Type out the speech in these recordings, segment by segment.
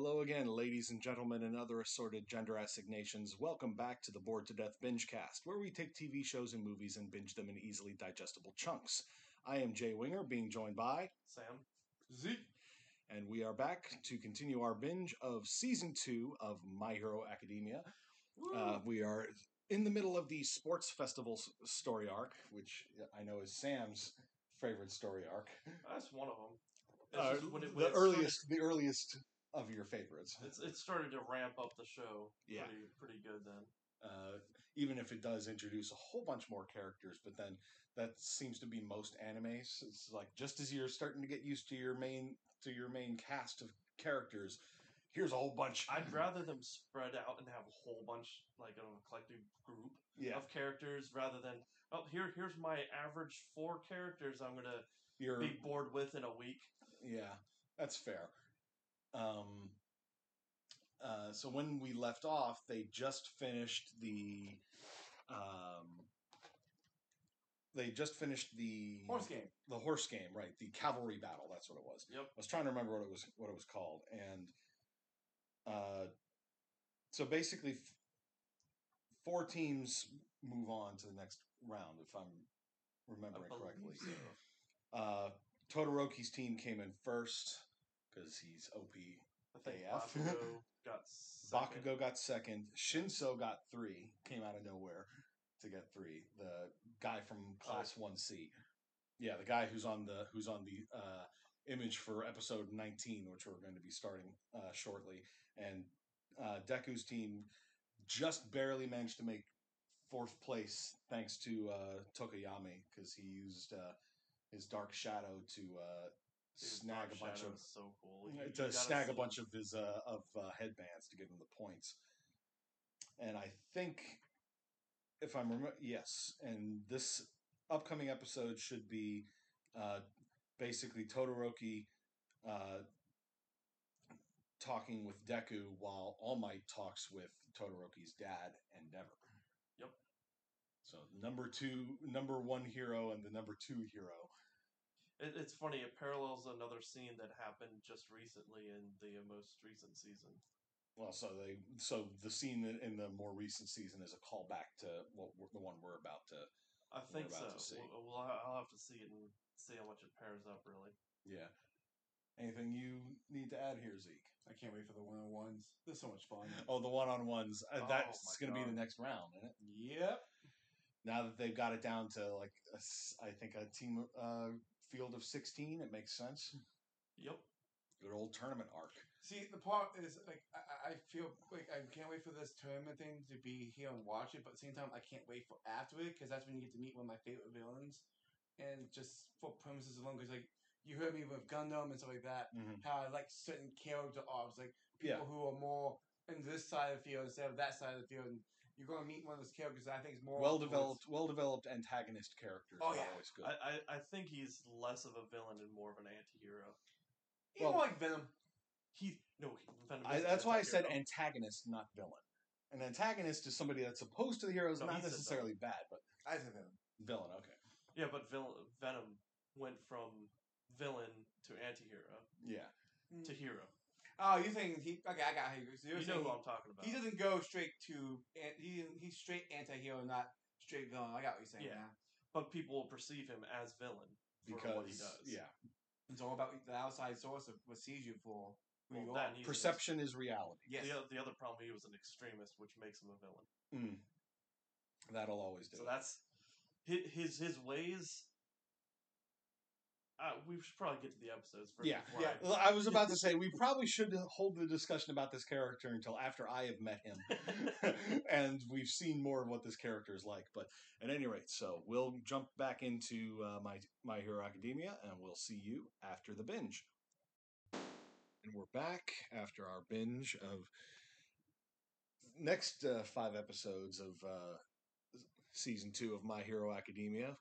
Hello again, ladies and gentlemen, and other assorted gender assignations. Welcome back to the Bored to Death Binge Cast, where we take TV shows and movies and binge them in easily digestible chunks. I am Jay Winger, being joined by, Sam. Zeke. and we are back to continue our binge of season two of My Hero Academia. Uh, we are in the middle of the sports festival s- story arc, which I know is Sam's favorite story arc. That's one of them. Uh, when it- when the it started- earliest, the earliest of your favorites. it's it started to ramp up the show. Yeah. Pretty pretty good then. uh, even if it does introduce a whole bunch more characters. But then that seems to be most animes. It's like just as you're starting to get used to your main to your main cast of characters, here's a whole bunch. I'd rather them spread out and have a whole bunch like a collective group yeah, of characters rather than oh here here's my average four characters I'm gonna you're be bored with in a week. yeah, that's fair. Um, uh, so when we left off, they just finished the. Um, they just finished the Horse game. the horse game, right? The cavalry battle. That's what it was. Yep. I was trying to remember what it was what it was called, and uh, so basically, f- four teams move on to the next round, if I'm remembering correctly. so. Uh, Todoroki's team came in first because he's OP. I think AF. Bakugo got second. Bakugo got second. Shinso got three. Came out of nowhere to get three. The guy from Class One C. Yeah, the guy who's on the who's on the uh, image for episode nineteen, which we're going to be starting uh, shortly. And uh, Deku's team just barely managed to make fourth place thanks to uh, Tokoyami because he used uh, his Dark Shadow to uh, snag a bunch of so cool. You- to snag a bunch of his uh, of uh, headbands to give him the points. And I think, if I'm remember, yes, and this upcoming episode should be uh, basically Todoroki uh, talking with Deku while All Might talks with Todoroki's dad Endeavor. Yep. So number two, number one hero, and the number two hero. It, it's funny. It parallels another scene that happened just recently in the most recent season. Well, so they so the scene in- in the more recent season is a callback to what we're, the one we're about to. I think so. about. We'll, we'll, I'll have to see it and see how much it pairs up. Really. Yeah. Anything you need to add here, Zeke? I can't wait for the one on ones. They're so much fun. Oh, the one on ones. Uh, Oh, that's my going to be the next round, isn't it? Yep. Now that they've got it down to like a s I think a team uh, field of sixteen, it makes sense. Yep. Good old tournament arc. See, the part is like I, I feel like I can't wait for this tournament thing to be here and watch it, but at the same time I can't wait for after it because that's when you get to meet one of my favorite villains, and just for premises alone, because like you heard me with Gundam and stuff like that, Mhm. how I like certain character arcs, like people Yeah. who are more in this side of the field instead of that side of the field, and you're going to meet one of those characters that I think is more well developed, well developed antagonist characters. Oh, are yeah. always good. I, I, I think he's less of a villain and more of an anti-hero. You well- know, like Venom. He no. He, Venom I, is an that's why I said antagonist, not villain. An antagonist is somebody that's opposed to the heroes, No, not necessarily bad, but I said Venom. villain. Okay. Yeah, but villain, Venom went from villain to anti-hero Yeah. Mm. to hero. Oh, you're saying he? Okay, I got you. So you're know saying who he- I'm talking about. He doesn't go straight to an- he he's straight anti-hero, not straight villain. I got what you're saying. Yeah. now. but people will perceive him as villain for Because what he does. yeah, It's all about the outside source of what sees you for Well, you that are. and he's an perception is reality. Yes. The, the other problem, he was an extremist, which makes him a villain. Mm. That'll always do. So it. that's his his, his ways. Uh, we should probably get to the episodes first. Yeah, yeah. I- I was about to say we probably should hold the discussion about this character until after I have met him and we've seen more of what this character is like. But at any rate, so we'll jump back into uh, my My Hero Academia, and we'll see you after the binge. And we're back after our binge of next uh, five episodes of uh, season two of My Hero Academia.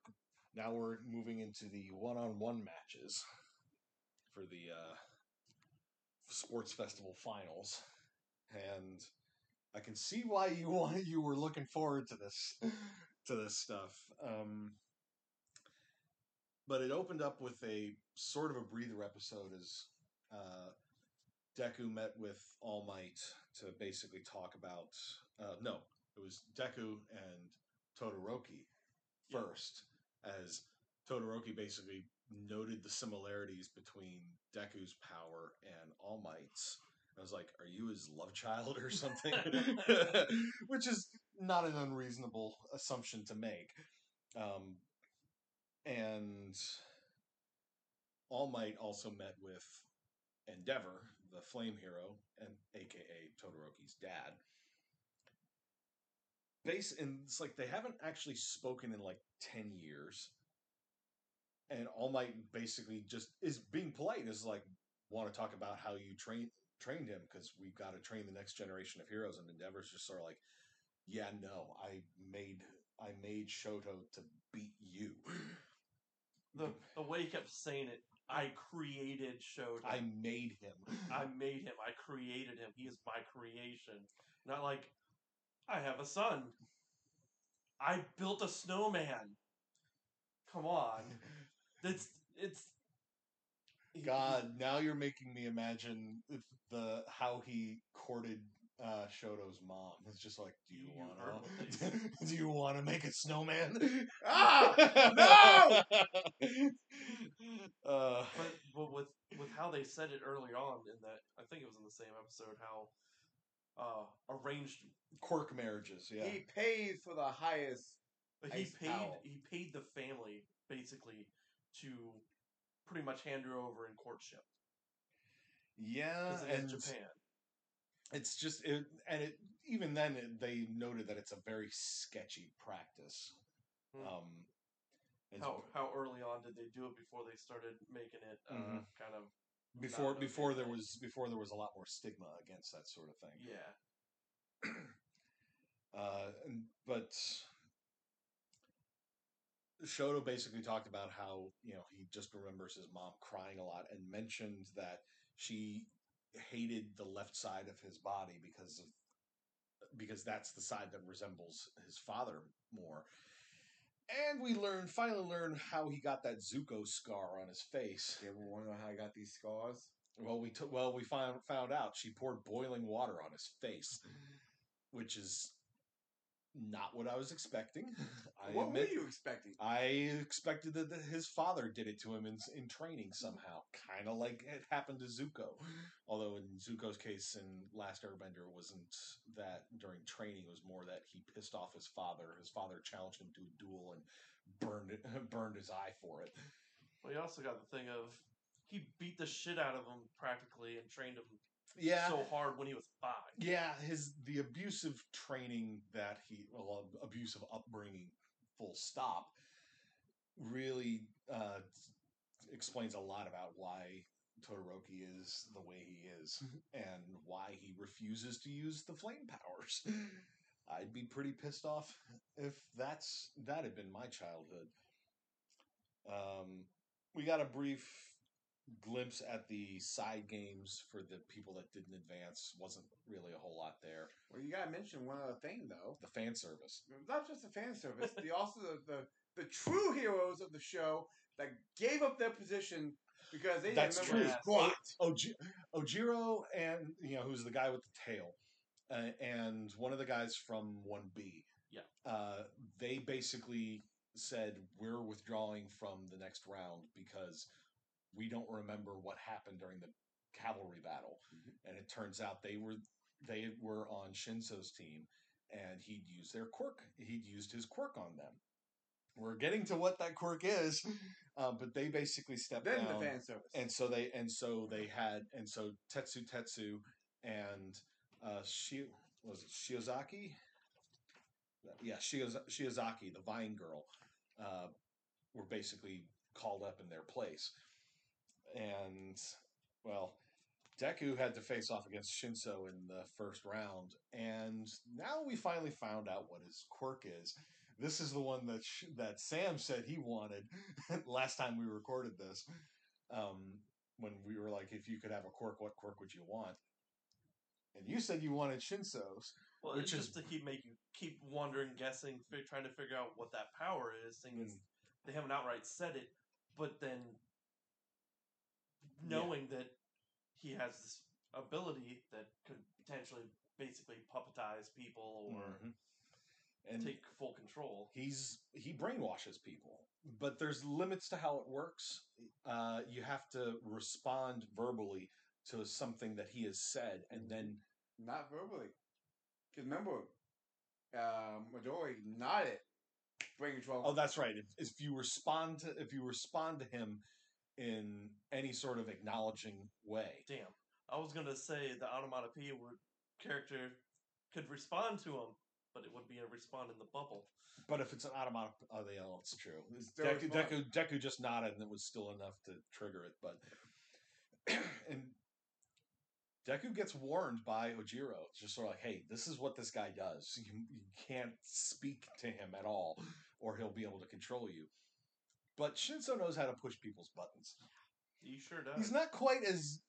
Now we're moving into the one-on-one matches for the uh, sports festival finals, and I can see why you want you were looking forward to this to this stuff. Um, but it opened up with a sort of a breather episode as uh, Deku met with All Might to basically talk about. Uh, no, it was Deku and Todoroki first, as Todoroki basically noted the similarities between Deku's power and All Might's. I was like, "Are you his love child or something?" Which is not an unreasonable assumption to make. Um, and All Might also met with Endeavor, the flame hero, and aka Todoroki's dad. Base and it's like they haven't actually spoken in like ten years. And All Might basically just is being polite, and is like want to talk about how you train trained him because we've got to train the next generation of heroes. And Endeavor's just sort of like, yeah, no, I made I made Shoto to beat you. The the way he kept saying it, I created Shoto. I made him. I made him. I created him. He is my creation. Not like I have a son. I built a snowman. Come on. It's it's God, now you're making me imagine if the how he courted uh, Shoto's mom. It's just like, do you, You want to? do you want to make a snowman? Ah! No! uh, but, but with with how they said it early on in that I think it was in the same episode how uh arranged quirk marriages, yeah. He paid for the highest. But he Ice paid towel. he paid the family basically to pretty much hand her over in courtship yeah, because it and is Japan. it's just it, and it even then it, they noted that it's a very sketchy practice. Hmm. Um, it's How how early on did they do it before they started making it uh, Mhm. kind of before before there was before there was a lot more stigma against that sort of thing. yeah Uh, and- but Shoto basically talked about how you know he just remembers his mom crying a lot and mentioned that she hated the left side of his body because of because that's the side that resembles his father more. And we learn finally learn how he got that Zuko scar on his face. You ever wonder how I got these scars? Well, we took well we found found out she poured boiling water on his face, which is not what I was expecting. I what admit, were you expecting? I expected that his father did it to him in in training somehow, kind of like it happened to Zuko. Although in Zuko's case in Last Airbender, it wasn't that during training; it was more that he pissed off his father. His father challenged him to a duel and burned it, burned his eye for it. well you also got the thing of he beat the shit out of him practically and trained him Yeah, so hard when he was five Yeah, his the abusive training that he well abusive upbringing, full stop, really uh, explains a lot about why Todoroki is the way he is and why he refuses to use the flame powers. I'd be pretty pissed off if that's that had been my childhood. Um, we got a brief glimpse at the side games for the people that didn't advance. Wasn't really a whole lot there. Well, you gotta mention one other thing though. The fan service. Not just the fan service, the also the, the the true heroes of the show that gave up their position because they That's didn't remember true. squat. Oji- Ojiro and you know who's the guy with the tail, uh, and one of the guys from One B. Yeah. Uh, they basically said we're withdrawing from the next round because we don't remember what happened during the cavalry battle, Mhm. and it turns out they were they were on Shinso's team, and he'd used their quirk. He'd used his quirk on them. We're getting to what that quirk is, um, but they basically stepped Then down the fan service. and so they and so they had and so Tetsu Tetsu and uh Shi was it Shiozaki? Yeah, Shioz- Shiozaki, the Vine Girl, uh, were basically called up in their place, and well, Deku had to face off against Shinso in the first round, and now we finally found out what his quirk is. This is the one that sh- that Sam said he wanted last time we recorded this. Um, when we were like, if you could have a quirk, what quirk would you want? And you said you wanted Shinso's. well Which it's is- just to keep make you keep wondering guessing fi- trying to figure out what that power is as Mm. they haven't outright said it but then Yeah. knowing that he has this ability that could potentially basically puppetize people or Mhm. and take full control. he's he brainwashes people but there's limits to how it works uh, you have to respond verbally to something that he has said and then Not verbally. Because remember, uh, Midori nodded. Brain control. oh that's right if, if you respond to if you respond to him in any sort of acknowledging way Damn. I was gonna say the onomatopoeia would character could respond to him, but it would be a respond in the bubble. but if it's an automatic oh yeah it's true Still Deku. Deku, Deku just nodded and it was still enough to trigger it but and Deku gets warned by Ojiro. It's just sort of like, hey, this is what this guy does. You, you can't speak to him at all, or he'll be able to control you. But Shinso knows how to push people's buttons. He sure does. He's not quite as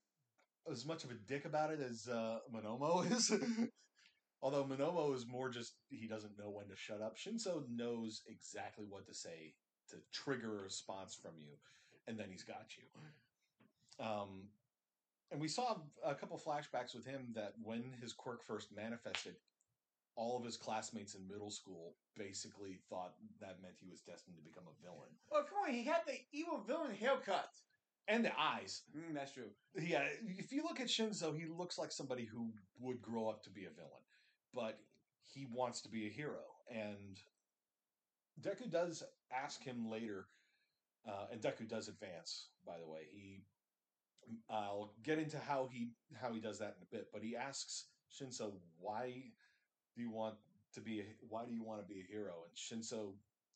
as much of a dick about it as uh, Monoma is. Although Monoma is more just he doesn't know when to shut up. Shinso knows exactly what to say to trigger a response from you, and then he's got you. Um, and we saw a couple flashbacks with him that when his quirk first manifested, all of his classmates in middle school basically thought that meant he was destined to become a villain. Oh, come on. He had the evil villain haircut. And the eyes. Mm, that's true. Yeah, if you look at Shinso, he looks like somebody who would grow up to be a villain, but he wants to be a hero. And Deku does ask him later, uh, and Deku does advance. By the way, he I'll get into how he how he does that in a bit, but he asks Shinso, "Why do you want to be? A, why do you want to be a hero?" And Shinso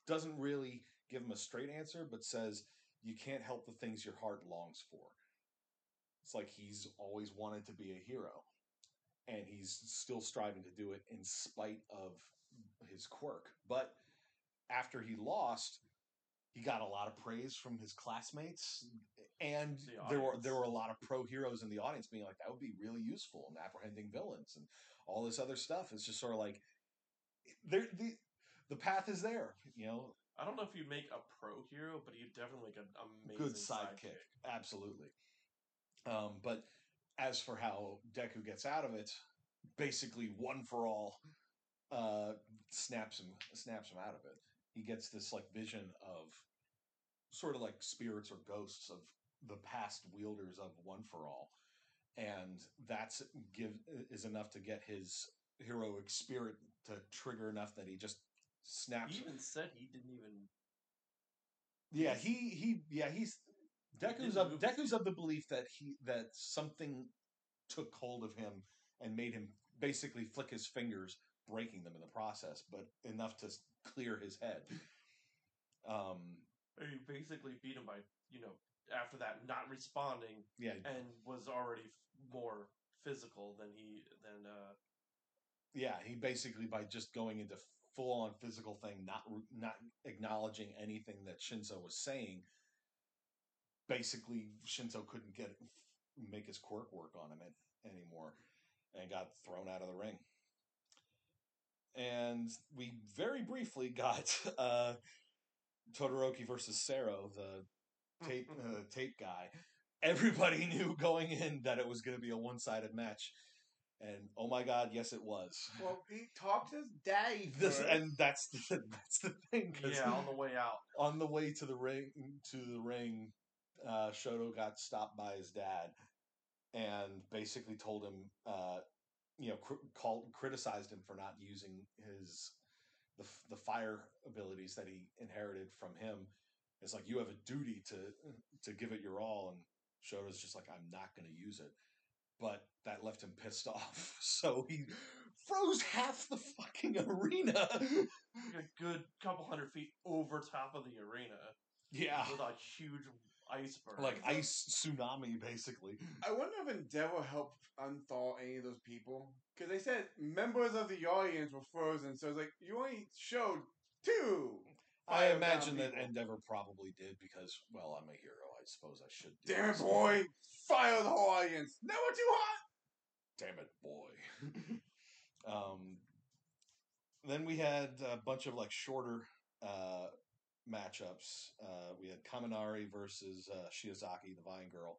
doesn't really give him a straight answer, but says, "You can't help the things your heart longs for." It's like he's always wanted to be a hero, and he's still striving to do it in spite of his quirk. But after he lost, he got a lot of praise from his classmates, and The there were there were a lot of pro heroes in the audience being like, "That would be really useful in apprehending villains and all this other stuff." It's just sort of like there the the path is there, you know, I don't know if you make a pro hero, but you definitely make an amazing good sidekick, absolutely. Um, but as for how Deku gets out of it, basically one for all, uh, snaps him snaps him out of it. He gets this like vision of sort of like spirits or ghosts of the past wielders of one for all, and that's give is enough to get his heroic spirit to trigger enough that he just snaps. He even said he didn't even. Yeah, he he yeah he's Deku's of. Deku's of the belief that he that something took hold of him and made him basically flick his fingers, breaking them in the process, but enough to clear his head. Um, you basically beat him by, you know, after that not responding yeah, and was already f- more physical than he than uh yeah, he basically by just going into full on physical thing, not not acknowledging anything that Shinso was saying. Basically, Shinso couldn't get make his quirk work on him anymore, and got thrown out of the ring. And we very briefly got uh, Todoroki versus Sero, the tape uh, tape guy. Everybody knew going in that it was going to be a one sided match, and oh my god, yes, it was. Well, he talked to his daddy This and that's the, that's the thing. yeah on the way out. on the way to the ring to the ring, uh, Shoto got stopped by his dad, and basically told him, uh, you know, cr- called criticized him for not using his the the fire abilities that he inherited from him. It's like you have a duty to to give it your all, and Shoto's just like, I'm not going to use it. But that left him pissed off, so he froze half the fucking arena. a good couple hundred feet over top of the arena yeah, with a huge iceberg. like ice tsunami, basically. I wonder if Endeavor helped unthaw any of those people. Because they said members of the audience were frozen, so it's like, you only showed two. I imagine that people. Endeavor probably did because, well, I'm a hero. I suppose I should. Do Damn it, boy! Fire the whole audience! Never too hot! Damn it, boy. um, then we had a bunch of like shorter uh, matchups. Uh, we had Kaminari versus uh, Shiozaki, the Vine Girl.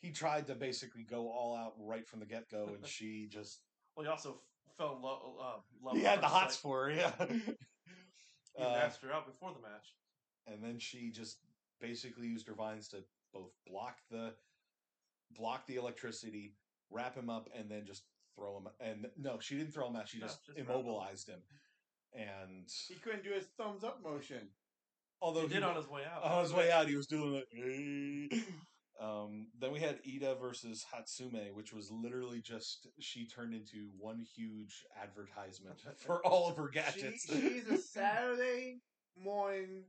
he tried to basically go all out right from the get go, and she just Well, he also fell in love. Uh, love he had the hots for her, yeah. He Uh, asked her out before the match. and then she just basically used her vines to both block the block the electricity, wrap him up, and then just throw him. And no, she didn't throw him out. She No, just, just wrap him. immobilized him. And He couldn't do his thumbs up motion. although He did on his way out. on his way out, he was doing it. "Hey." Um, then we had Ida versus Hatsume, which was literally just she turned into one huge advertisement for all of her She, gadgets. she's a Saturday morning,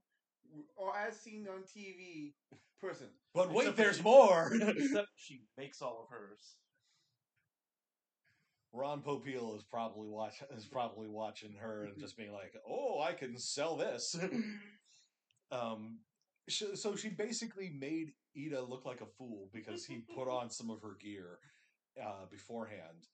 or as seen on TV, person. but wait, Except for there's she- more. Except she makes all of hers. Ron Popeil is probably watch is probably watching her and just being like, "Oh, I can sell this." um, so she basically made Ida look like a fool because he put on some of her gear uh, beforehand,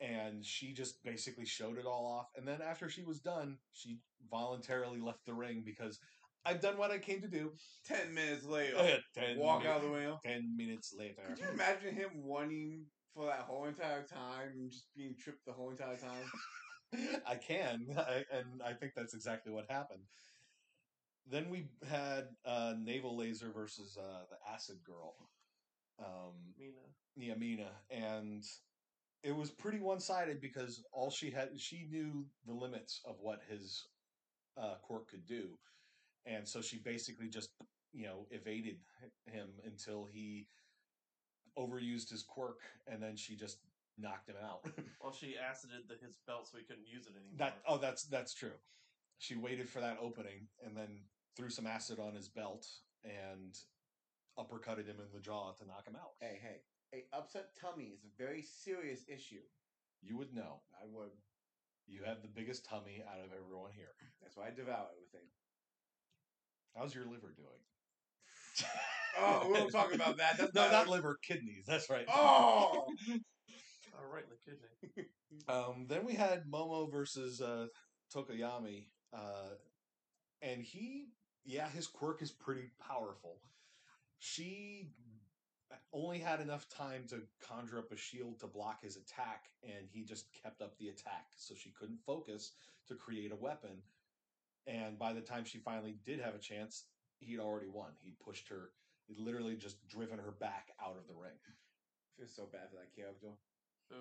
and she just basically showed it all off. And then after she was done, she voluntarily left the ring because I've done what I came to do. Ten minutes later, ten, walk minute- out the window. ten minutes later. Could you imagine him wanting for that whole entire time and just being tripped the whole entire time? I can, I, and I think that's exactly what happened. Then we had uh, Navel Laser versus uh, the Acid Girl, um, Mina. Niamina, and it was pretty one sided because all she had, she knew the limits of what his uh, quirk could do, and so she basically just you know evaded him until he overused his quirk, and then she just knocked him out. Well, she acided the, his belt so he couldn't use it anymore. That oh, that's that's true. She waited for that opening and then threw some acid on his belt and uppercutted him in the jaw to knock him out. hey, hey, a upset tummy is a very serious issue. You would know. I would. You have the biggest tummy out of everyone here. That's why I devour everything. How's your liver doing? Oh, we won't talk about that. That's no, not- not liver, kidneys. That's right. Oh, All right, in the kidney. Um, then we had Momo versus uh, Tokoyami, uh, and he, yeah, his quirk is pretty powerful. She only had enough time to conjure up a shield to block his attack, and he just kept up the attack, so she couldn't focus to create a weapon. And by the time she finally did have a chance, he'd already won. He'd pushed her, he'd literally just driven her back out of the ring. I feel so bad for that character. Who?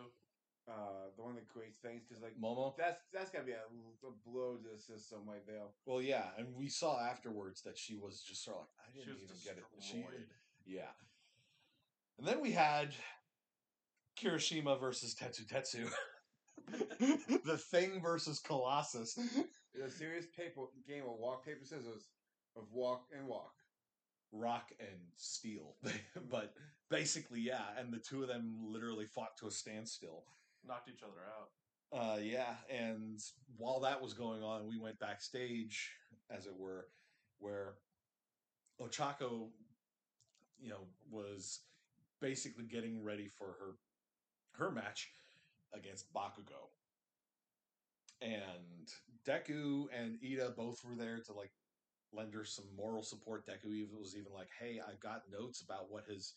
Uh, the one that creates things because like Momo? that's that's gotta be a, a blow to the system right there. Well, yeah, and we saw afterwards that she was just sort of like, I didn't was even get it. She, yeah. And then we had Kirishima versus Tetsu Tetsu. the Thing versus Colossus. A serious paper game of walk paper scissors of walk and walk. Rock and steel. but basically, yeah, and the two of them literally fought to a standstill. Knocked each other out. Uh, yeah, and while that was going on, we went backstage, as it were, where Ochako, you know, was basically getting ready for her her match against Bakugo. And Deku and Ida both were there to like lend her some moral support. Deku even was even like, "Hey, I've got notes about what his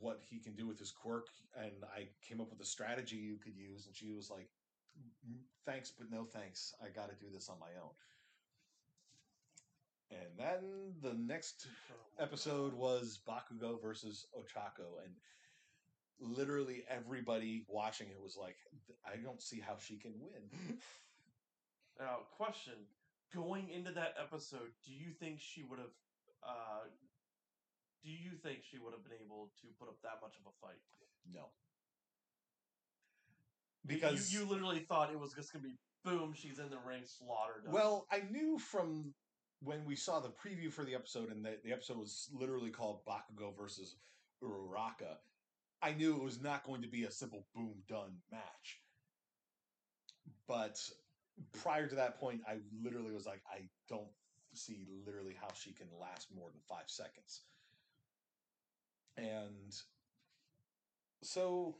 what he can do with his quirk, and I came up with a strategy you could use." And she was like, "Mm, "Thanks, but no thanks. I got to do this on my own." And then the next Oh episode was Bakugo versus Ochako, and literally everybody watching it was like, "I don't see how she can win." Now, question: Going into that episode, do you think she would have? Uh, do you think she would have been able to put up that much of a fight? no, because you, you literally thought it was just gonna be boom, she's in the ring, slaughtered. Well, I knew from when we saw the preview for the episode, and the, the episode was literally called Bakugo versus Uraraka. I knew it was not going to be a simple boom done match. But prior to that point, I literally was like, I don't see literally how she can last more than five seconds. And so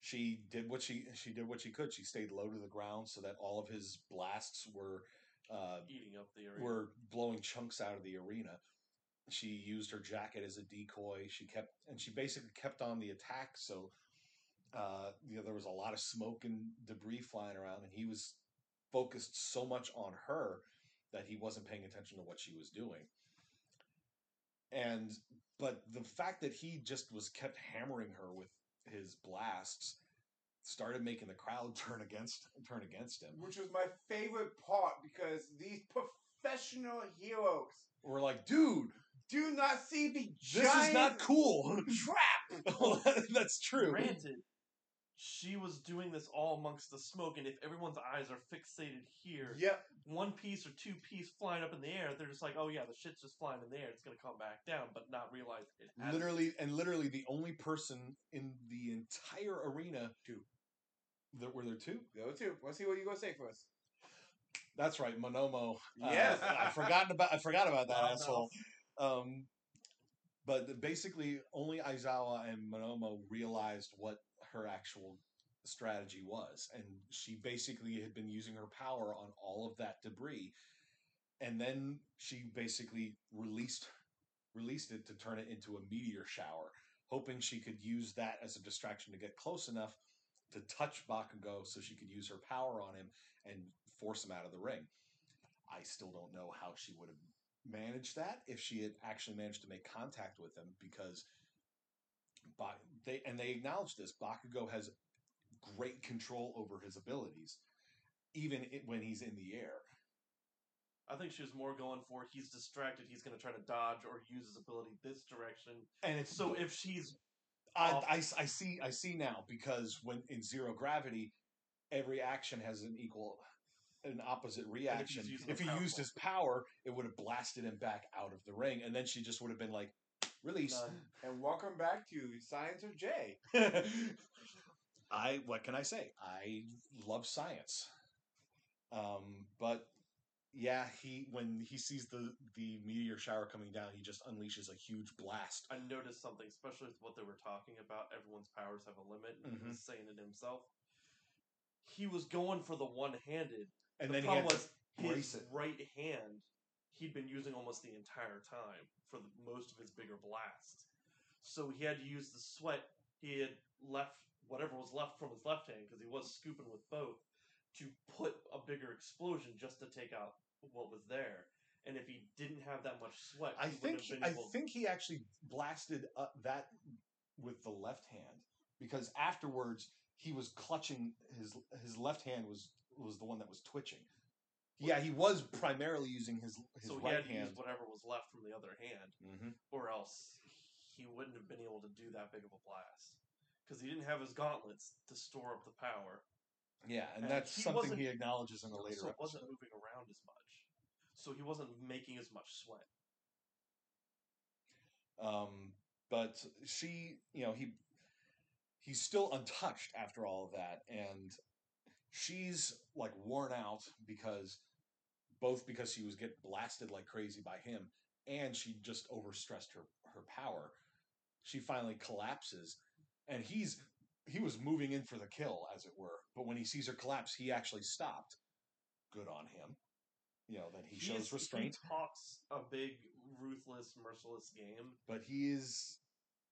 she did what she she did what she could. She stayed low to the ground so that all of his blasts were uh, eating up the area. were blowing chunks out of the arena. she used her jacket as a decoy. She kept and she basically kept on the attack. So uh, you know there was a lot of smoke and debris flying around, and he was focused so much on her that he wasn't paying attention to what she was doing. And but the fact that he just was kept hammering her with his blasts started making the crowd turn against turn against him. Which was my favorite part because these professional heroes We're like, dude, do not see the this giant is not cool. trap. That's true. Granted, she was doing this all amongst the smoke, and if everyone's eyes are fixated here, Yep. one piece or two piece flying up in the air, they're just like, oh yeah, the shit's just flying in the air. It's gonna come back down, but not realize it. Has Literally, and literally, the only person in the entire arena. Two. There, were there two? Go two. Let's see what you gonna say for us. That's right, Monoma. Uh, Yes. I forgot about I forgot about that Wow, no. asshole. Um, but basically, only Aizawa and Monoma realized what her actual strategy was, and she basically had been using her power on all of that debris, and then she basically released released it to turn it into a meteor shower, hoping she could use that as a distraction to get close enough to touch Bakugo so she could use her power on him and force him out of the ring. I still don't know how she would have managed that if she had actually managed to make contact with him because Ba- they and they acknowledge this Bakugo has great control over his abilities even i when he's in the air. I think she was more going for he's distracted, he's gonna try to dodge or use his ability this direction. And it's So if she's I, off- I, I see I see now because when in zero gravity, every action has an equal an opposite reaction. using If he used his power, it would have blasted him back out of the ring, and then she just would have been like, "Release." none. And welcome back to Science of J. I what can I say? I love science, um, but yeah, he when he sees the the meteor shower coming down, he just unleashes a huge blast. I noticed something, especially with what they were talking about. Everyone's powers have a limit, and he was Mhm. saying it himself. He was going for the one handed. And the then he problem had to was brace his it. right hand he'd been using almost the entire time for the, most of his bigger blasts. So he had to use the sweat he had left, whatever was left from his left hand, because he was scooping with both, to put a bigger explosion just to take out what was there. And if he didn't have that much sweat, I he think have I think he actually blasted up that with the left hand because afterwards he was clutching his his left hand was was the one that was twitching. Yeah, he was primarily using his his so he right had to hand. use whatever was left from the other hand, hmm or else he wouldn't have been able to do that big of a blast. Because he didn't have his gauntlets to store up the power. Yeah, and And that's he something he acknowledges in a later so wasn't moving around as much. So he wasn't making as much sweat. Um, but she, you know, he he's still untouched after all of that, and she's like worn out because both because she was getting blasted like crazy by him, and she just overstressed her her power. She finally collapses, and he's he was moving in for the kill, as it were. But when he sees her collapse, he actually stopped. Good on him. You know that he He's- shows restraint, He talks a big, ruthless, merciless game. but he is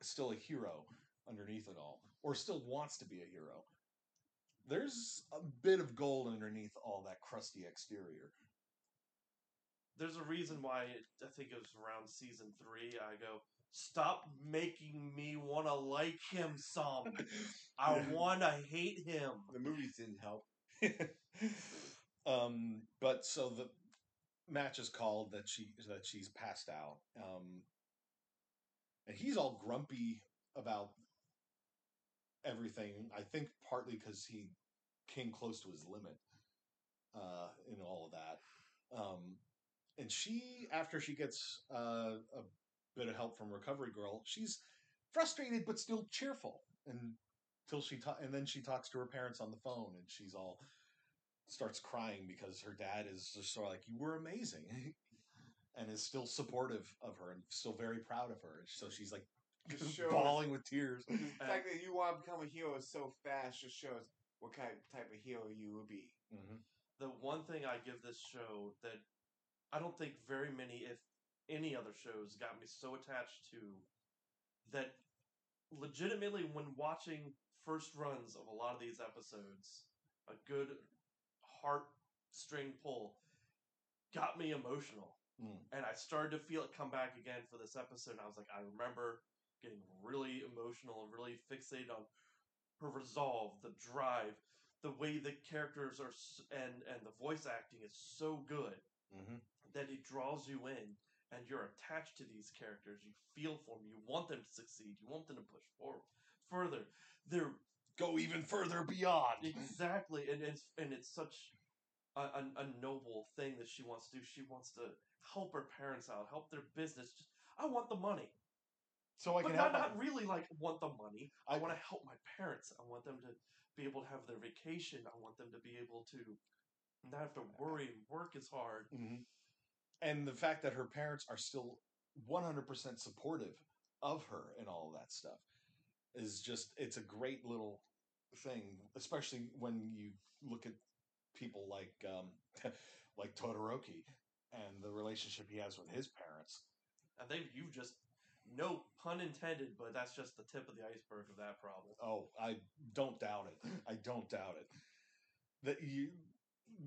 still a hero underneath it all, or still wants to be a hero. There's a bit of gold underneath all that crusty exterior. There's a reason why it, I think it was around season three. I go, stop making me want to like him some. I want to hate him. The movies didn't help. um, but so the match is called that she that she's passed out, um, and he's all grumpy about everything. I think partly because he came close to his limit uh, in all of that. Um, and she, after she gets uh, a bit of help from Recovery Girl, she's frustrated but still cheerful. And till she ta- and then she talks to her parents on the phone, and she's all starts crying because her dad is just sort of like, "You were amazing," and is still supportive of her and still very proud of her. So she's like Just shows- bawling with tears. The fact that you want to become a hero so fast just shows what kind type of hero you will be. hmm The one thing I give this show that I don't think very many, if any other shows got me so attached to that legitimately when watching first runs of a lot of these episodes, a good heart string pull got me emotional. Mm. And I started to feel it come back again for this episode. And I was like, I remember getting really emotional and really fixated on her resolve, the drive, the way the characters are, and and the voice acting is so good hmm that it draws you in, and you're attached to these characters. You feel for them. You want them to succeed. You want them to push forward further. They're Go even further beyond. exactly, and it's and it's such a, a, a noble thing that she wants to do. She wants to help her parents out, help their business. Just, I want the money, So I but can not, help. not really like want the money. I want to help my parents. I want them to be able to have their vacation. I want them to be able to not have to worry and work as hard. Mhm. And the fact that her parents are still 100% supportive of her and all of that stuff is just, it's a great little thing, especially when you look at people like, um, like Todoroki and the relationship he has with his parents. I think you just no pun intended, but that's just the tip of the iceberg of that problem. Oh, I don't doubt it. I don't doubt it. That you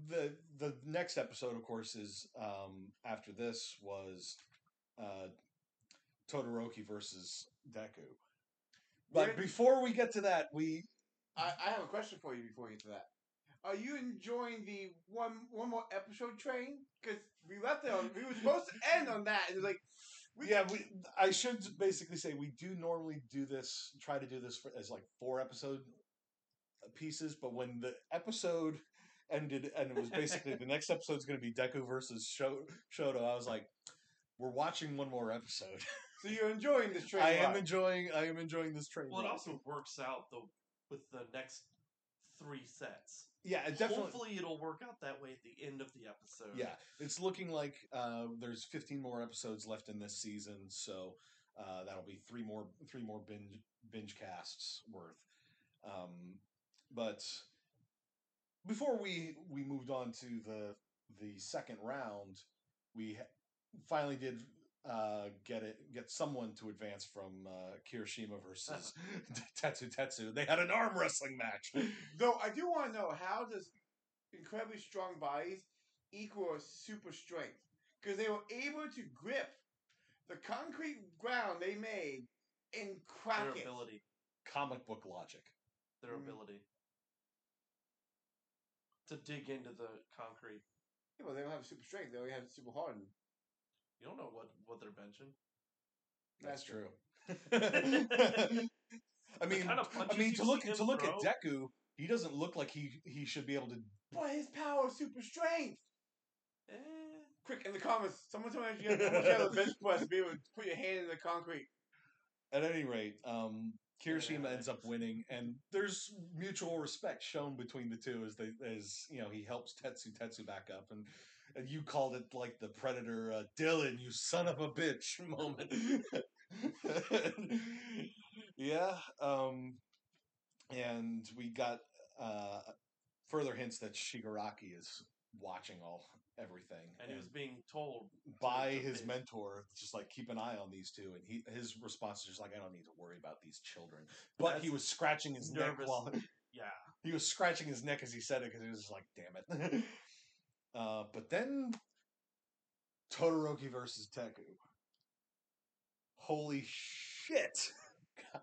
the the next episode, of course, is um after this was uh Todoroki versus Deku. But Where- before we get to that, we I, I have a question for you before we get to that. Are you enjoying the one one more episode train? Because we left it on. We were supposed to end on that, and it's like, we, yeah, we I should basically say we do normally do this, try to do this for, as like four episode pieces, but when the episode ended and it was basically the next episode's going to be Deku versus Sho- Shoto, I was like, we're watching one more episode. So you're enjoying this train? I am enjoying. I am enjoying this train. Well, it also works out though with the next three sets. yeah, it definitely. Hopefully, it'll work out that way at the end of the episode. Yeah, it's looking like uh, there's 15 more episodes left in this season, so uh, that'll be three more three more binge binge casts worth. Um, but before we we moved on to the the second round, we ha- finally did uh, get it get someone to advance from uh, Kirishima versus Tetsu Tetsu. They had an arm wrestling match. Though I do want to know how does incredibly strong bodies equal super strength? Because they were able to grip the concrete ground they made and crack their it. ability, Comic book logic. their Mm. ability to dig into the concrete. Yeah, well, they don't have super strength. They only have super hardened. You don't know what what they're benching. That's That's true. I mean, kind of I mean to look him to look at throw. Deku, he doesn't look like he he should be able to. But his power is super strength. Eh, Quick in the comments, someone tell me if you have, how you have a bench press to be able to put your hand in the concrete. At any rate, um, Kirishima Yeah, ends up winning, and there's mutual respect shown between the two as they as you know he helps Tetsu Tetsu back up, and and you called it like the Predator, uh, Dillon, you son of a bitch moment. yeah, um, and we got uh, further hints that Shigaraki is watching all everything, and he was being told by to his mentor, just like keep an eye on these two, and he his response is just like I don't need to worry about these children. But he was scratching his neck while Yeah, he was scratching his neck as he said it because he was just like, "Damn it!" uh, but then Todoroki versus Deku. Holy shit!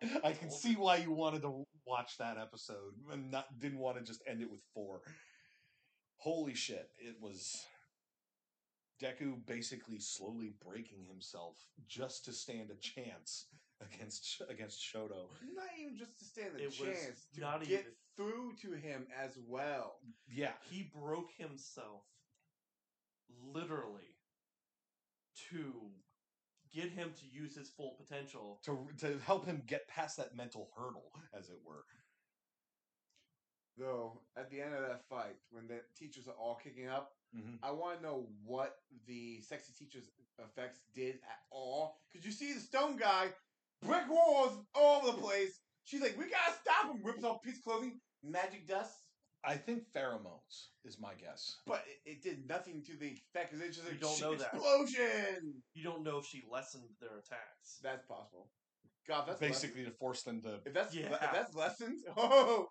I can see why you wanted to watch that episode and not didn't want to just end it with four. Holy shit! It was Deku basically slowly breaking himself just to stand a chance against Sh- against Shoto. Not even just to stand a It chance to get even- through to him as well. Yeah, he broke himself literally to get him to use his full potential. to to help him get past that mental hurdle, as it were. Though at the end of that fight, when the teachers are all kicking up, Mhm. I want to know what the sexy teachers effects did at all. Because you see the stone guy, brick walls all over the place. She's like, "We gotta stop him!" Rips off a piece of clothing, magic dust. I think pheromones is my guess. But it, it did nothing to the effect because it's just You a don't know that. explosion. You don't know if she lessened their attacks. That's possible. God, that's Basically, to force them to. If that's Yeah. if that's lessons, oh,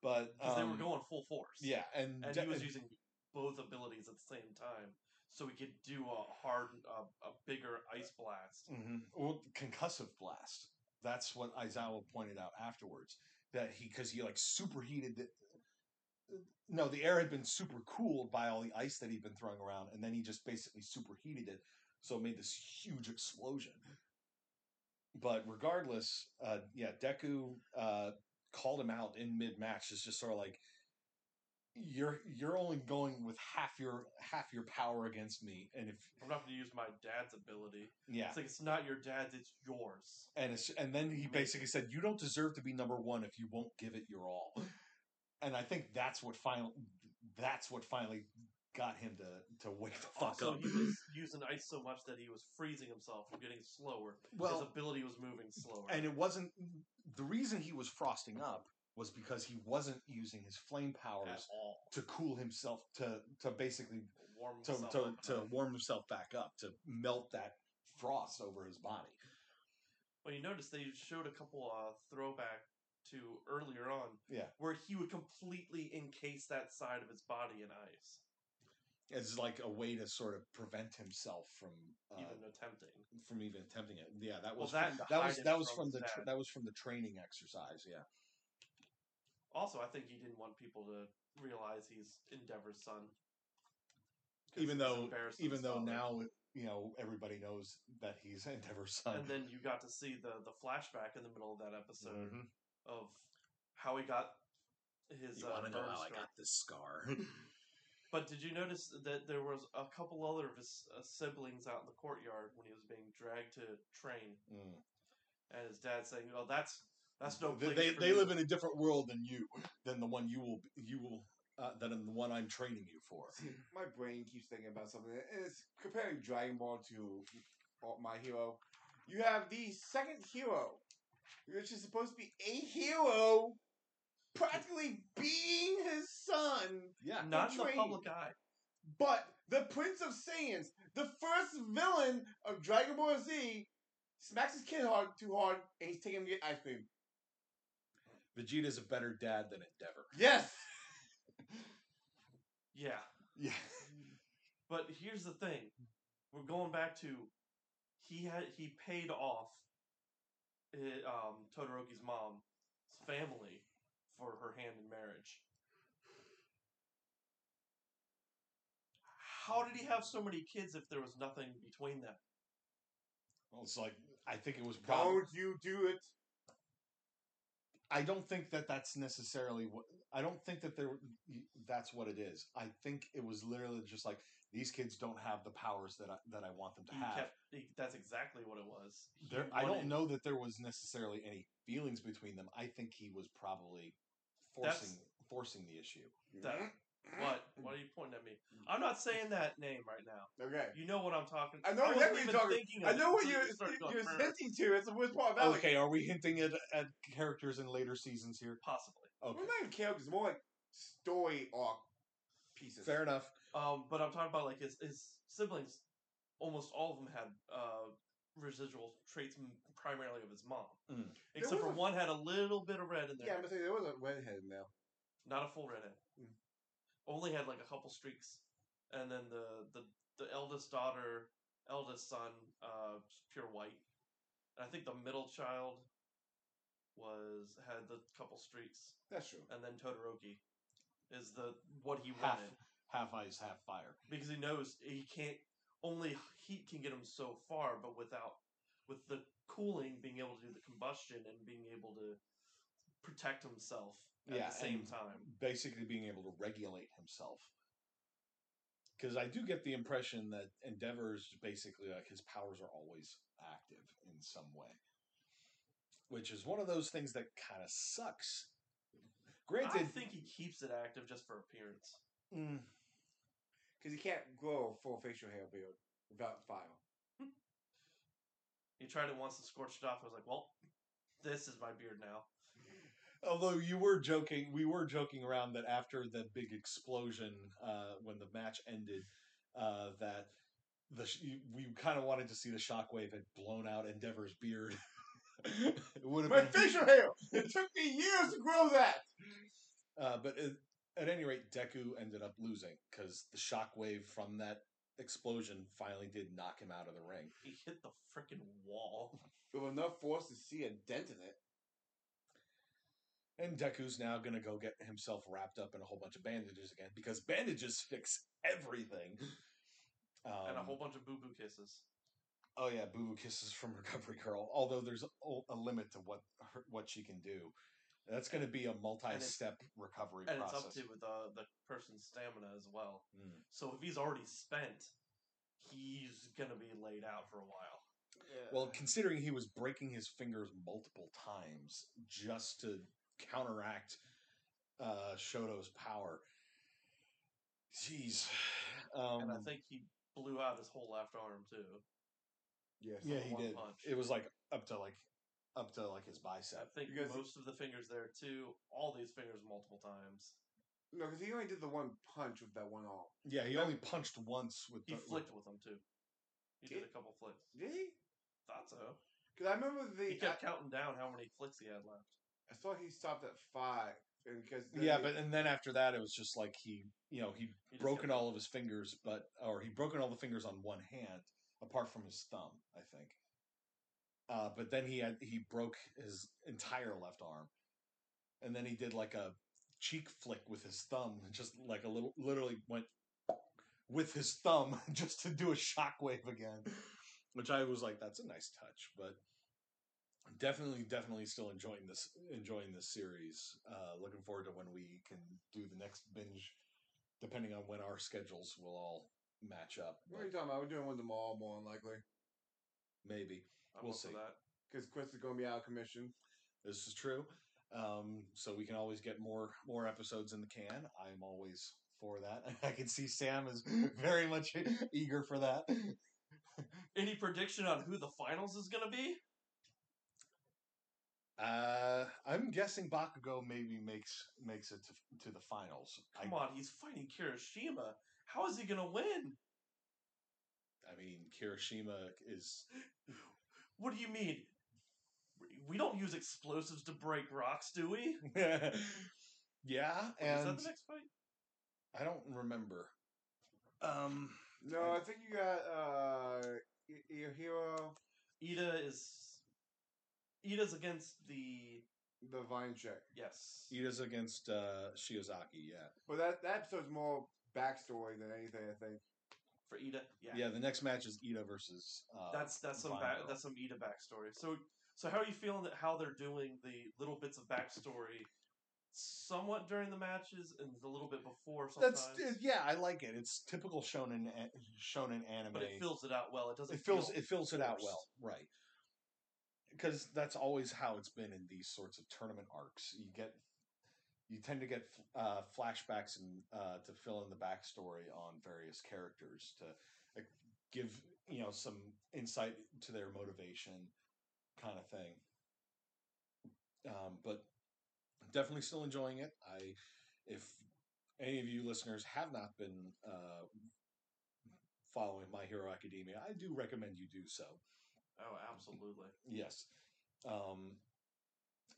But Because they were um, going full force. Yeah, and, And de- he was using both abilities at the same time. So he could do a hard, uh, a bigger ice blast. Mhm. Well, concussive blast. That's what Aizawa pointed out afterwards. That he, because he like superheated the. No, the air had been super cooled by all the ice that he'd been throwing around, and then he just basically superheated it, so it made this huge explosion. But regardless, uh, yeah, Deku uh, called him out in mid match. It's just sort of like you're you're only going with half your half your power against me, and if I'm not going to use my dad's ability. yeah, It's like it's not your dad's, it's yours. and it's, and then he basically said, "You don't deserve to be number one if you won't give it your all." And I think that's what final that's what finally got him to to wake the fuck Also, up. he was using ice so much that he was freezing himself from getting slower. Well, His ability was moving slower. and it wasn't the reason he was frosting up was because he wasn't using his flame at powers all. to cool himself to to basically Warm to himself to, to warm himself back up to melt that frost over his body. Well, you notice they showed a couple uh, throwback to earlier on, Yeah. where he would completely encase that side of his body in ice, It's like a way to sort of prevent himself from uh, even attempting. from even attempting it. Yeah, that Well, was that that was that was from from the tra- that was from the training exercise. Yeah, Also, I think he didn't want people to realize he's Endeavor's son. even though even though now you know everybody knows that he's Endeavor's son. and then you got to see the the flashback in the middle of that episode Mhm. Of how he got his. You uh, want to know burn how I scar. got this scar? But did you notice that there was a couple other of his uh, siblings out in the courtyard when he was being dragged to train, Mm. and his dad saying, "Oh, that's that's no they place they, for they you." live in a different world than you, than the one you will you will uh, than the one I'm training you for. See, my brain keeps thinking about something. and It's comparing Dragon Ball to uh, My Hero. You have the second hero, which is supposed to be a hero, practically beating his son. Yeah, not in the public eye. But the Prince of Saiyans, the first villain of Dragon Ball Z, smacks his kid hard too hard, and he's taking him to get ice cream. Vegeta's a better dad than Endeavor. Yes. Yeah, Yeah, but here's the thing: we're going back to he had he paid off i- um, Todoroki's mom's family for her hand in marriage. How did he have so many kids if there was nothing between them? well, it's like I think it was probably. Don't you do it. I don't think that that's necessarily what. I don't think that there. That's what it is. I think it was literally just like these kids don't have the powers that I that I want them to He have. kept, he, that's exactly what it was. He There, I don't know that there was necessarily any feelings between them. I think he was probably That's- forcing forcing the issue. That- What? Why are you pointing at me? I'm not saying that name right now. Okay. You know what I'm talking. About. I know wasn't exactly what you're talking. thinking I know what you're, you started going, you're "Brr." hinting to. It's the worst part about Okay, are we hinting at, at characters in later seasons here? Possibly. Okay, We're not even characters, more like story arc pieces. fair enough. Um, but I'm talking about like his his siblings. Almost all of them had uh, residual traits, primarily of his mom. Mm. Except for a- one had a little bit of red in there. Yeah, I'm gonna there was a redhead in there. Not a full redhead. Mm. Only had like a couple streaks, and then the the the eldest daughter, eldest son, uh, pure white. And I think the middle child was had the couple streaks, That's true. and then Todoroki is the what he Half wanted half ice, half fire. because he knows he can't. Only heat can get him so far, but without with the cooling, being able to do the combustion and being able to protect himself at Yeah, the same time. Basically, being able to regulate himself. Because I do get the impression that Endeavor's basically like his powers are always active in some way, which is one of those things that kind of sucks. Granted, I think he keeps it active just for appearance. mm, Because he can't grow a full facial hair beard without fire. He tried it once and scorched it off. I was like, well, this is my beard now. Although you were joking, we were joking around that after the big explosion, uh, when the match ended, uh, that the sh- we kind of wanted to see the shockwave had blown out Endeavor's beard. it would have My been, facial hair! It took me years to grow that! uh, but it, at any rate, Deku ended up losing because the shockwave from that explosion finally did knock him out of the ring. He hit the freaking wall. With enough force to see a dent in it. And Deku's now gonna go get himself wrapped up in a whole bunch of bandages again because bandages fix everything. Um, and a whole bunch of boo boo kisses. Oh yeah, Boo Boo kisses from Recovery Girl. Although there's a, a limit to what her, what she can do. That's going to be a multi-step recovery And process. it's up to the, the person's stamina as well. Mm. So if he's already spent, he's going to be laid out for a while. Well, considering he was breaking his fingers multiple times just to counteract uh, Shoto's power, jeez. Um, and I think he blew out his whole left arm too. yes. yeah, he did. punch. It was like up to like up to like his bicep. I think Because- most of the fingers there too. All these fingers multiple times. No, because he only did the one punch with that one arm. Yeah, he only punched once with He the, flicked with them too. He did Did- a couple flicks. Did he? Thought so. Because I remember the. He kept I, counting down how many flicks he had left. I thought he stopped at five. And because Yeah, but and then after that, it was just like he, you know, he He broken all of his fingers, but or he broken all the fingers on one hand, apart from his thumb, I think. Uh, but then he had he broke his entire left arm, and then he did like a cheek flick with his thumb, just like a little, literally went with his thumb just to do a shockwave again, which I was like, that's a nice touch, but definitely definitely still enjoying this enjoying this series uh looking forward to when we can do the next binge depending on when our schedules will all match up What are you talking about? We're doing one tomorrow, more than likely. maybe I'm We'll up see. that. Because Chris is going to be out of commission. this is true um so we can always get more more episodes in the can i'm always for that i can see sam is very much eager for that Any prediction on who the finals is going to be? uh i'm guessing bakugo maybe makes makes it to, to the finals Come I, on, he's fighting Kirishima. How is he going to win? I mean kirishima is What do you mean? We don't use explosives to break rocks, do we? yeah, is and that the next fight? I don't remember. Um, No, I think you got uh, your hero, Iida is Iida's against the the Vine Check. yes. Iida's against uh, Shiozaki. Yeah, well, that, that episode's more backstory than anything, I think. For Iida. Yeah, yeah. The next match is Iida versus. Uh, that's that's some back, that's some Iida backstory. So so how are you feeling that how they're doing the little bits of backstory, somewhat during the matches and a little bit before sometimes. That's yeah, I like it. It's typical shonen a- shonen anime. but it fills it out well. It doesn't. it fills it fills it out well, right? Because that's always how it's been in these sorts of tournament arcs. You get you tend to get uh, flashbacks and uh, to fill in the backstory on various characters to uh, give you know some insight to their motivation, kind of thing. Um, but definitely still enjoying it. I if any of you listeners have not been uh, following My Hero Academia, I do recommend you do so. Oh, absolutely. Yes. Um,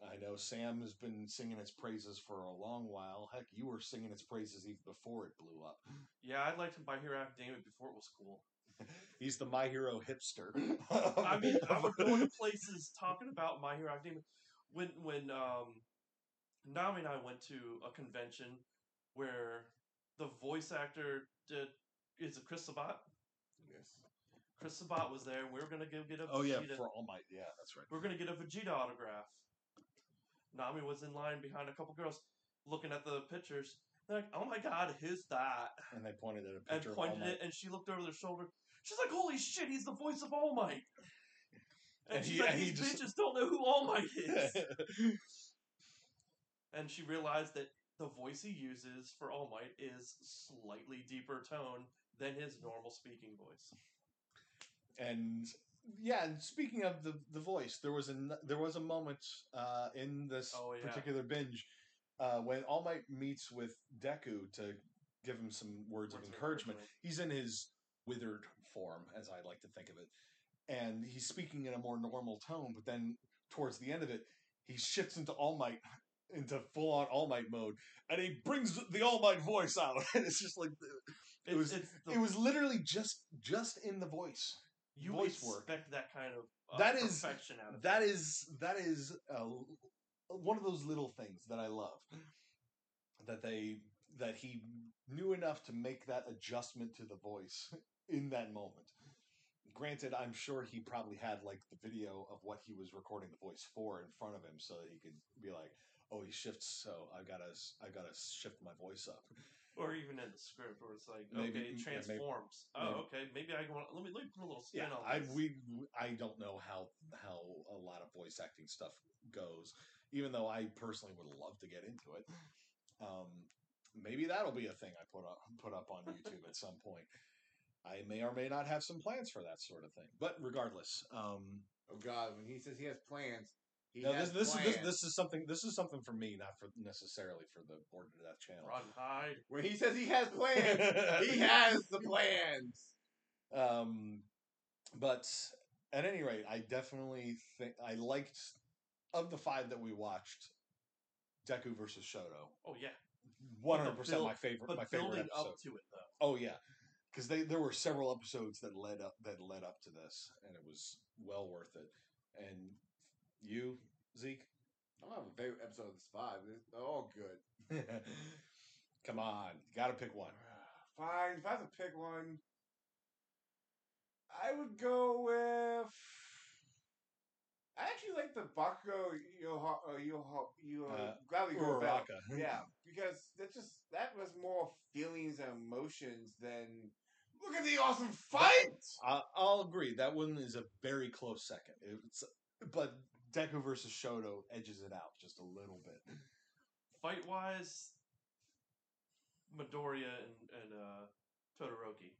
I know Sam has been singing its praises for a long while. Heck, you were singing its praises even before it blew up. Yeah, I liked My Hero Academia before it was cool. He's the My Hero hipster. I mean, I would go to places talking about My Hero Academia. When when um, Nami and I went to a convention where the voice actor did is it Chris Sabat? Yes. Chris Sabat was there. We were gonna go get a Oh yeah, for All Might. Yeah, that's right. we are gonna get a Vegeta autograph. Nami was in line behind a couple girls, looking at the pictures. They're like, "Oh my God, who's that?" And they pointed at a and picture All pointed it, and she looked over their shoulder. She's like, "Holy shit, he's the voice of All Might." And, And she's he- like, and he "These just- bitches don't know who All Might is." and she realized that the voice he uses for All Might is slightly deeper tone than his normal speaking voice. and yeah, and speaking of the the voice, there was a there was a moment uh, in this Oh, yeah. particular binge uh, when All Might meets with Deku to give him some words, of Words of encouragement. He's in his withered form, as I like to think of it, and he's speaking in a more normal tone. But then towards the end of it, he shifts into All Might into full on All Might mode, and he brings the All Might voice out, and it's just like it It's- was. it's the- It was literally just just in the voice. You voice work. expect that kind of uh, That is- perfection out of That is that is uh, one of those little things that I love. That they that he knew enough to make that adjustment to the voice in that moment. Granted, I'm sure he probably had like the video of what he was recording the voice for in front of him, so that he could be like, "Oh, he shifts, so I gotta I gotta shift my voice up." Or even in the script where it's like, Maybe- okay, it yeah, maybe- transforms. oh, okay, maybe I want. Let me let me put a little spin Yeah, on I we I don't know how how a lot of voice acting stuff goes. Even though I personally would love to get into it, um, maybe that'll be a thing I put up put up on YouTube at some point. I may or may not have some plans for that sort of thing, but regardless, um, Oh God, when he says he has plans, he no, this this is this, this is something this is something for me, not for necessarily for the Board to Death channel. Run, hide. When he says he has plans, he has the plans. Um, but at any rate, I definitely think I liked of the five that we watched, Deku versus Shoto. Oh yeah, One hundred percent my favorite. but my favorite building episode. up to it though. Oh yeah, because they there were several episodes that led up that led up to this, and it was well worth it. And you, Zeke, I don't have a favorite episode of this five. They're all good. come on, you got to pick one. Fine, if I have to pick one, I would go with. I actually like the Bakugo Yoho uh, Yoho you Uh, gladly go back. Yeah, because that just that was more feelings and emotions than look at the awesome fight. I, I'll agree. That one is a very close second. It's but Deku versus Shoto edges it out just a little bit. Fight wise, Midoriya and, and uh, Todoroki.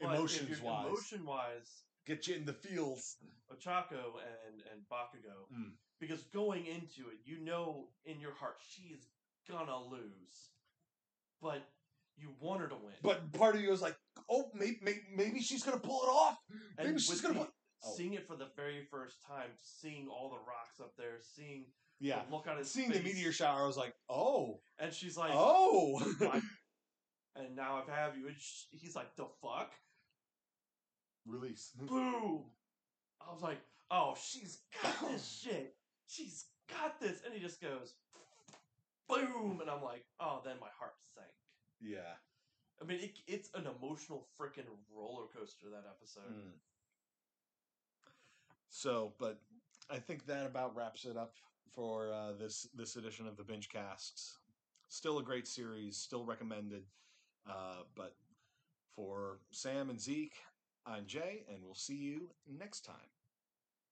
Emotions wise, emotion wise, get you in the feels. Ochako and and Bakugo. Mm. Because going into it, you know in your heart she is gonna lose, but you want her to win. But part of you is like, oh, maybe, maybe she's gonna pull it off. And Maybe she's gonna the- put. Oh. seeing it for the very first time, seeing all the rocks up there, seeing Yeah, the look on his seeing the meteor shower, I was like, oh, and she's like, oh. "My- and now I've have you, and sh he's like, the fuck, Release. boom. I was like, oh, she's got this shit, she's got this, and he just goes, boom, and I'm like, oh, then my heart sank. Yeah. I mean, it, it's an emotional freaking roller coaster that episode. Mm. So, but I think that about wraps it up for uh, this this edition of the binge casts. Still a great series, still recommended. Uh, but for Sam and Zeke, I'm Jay, and we'll see you next time.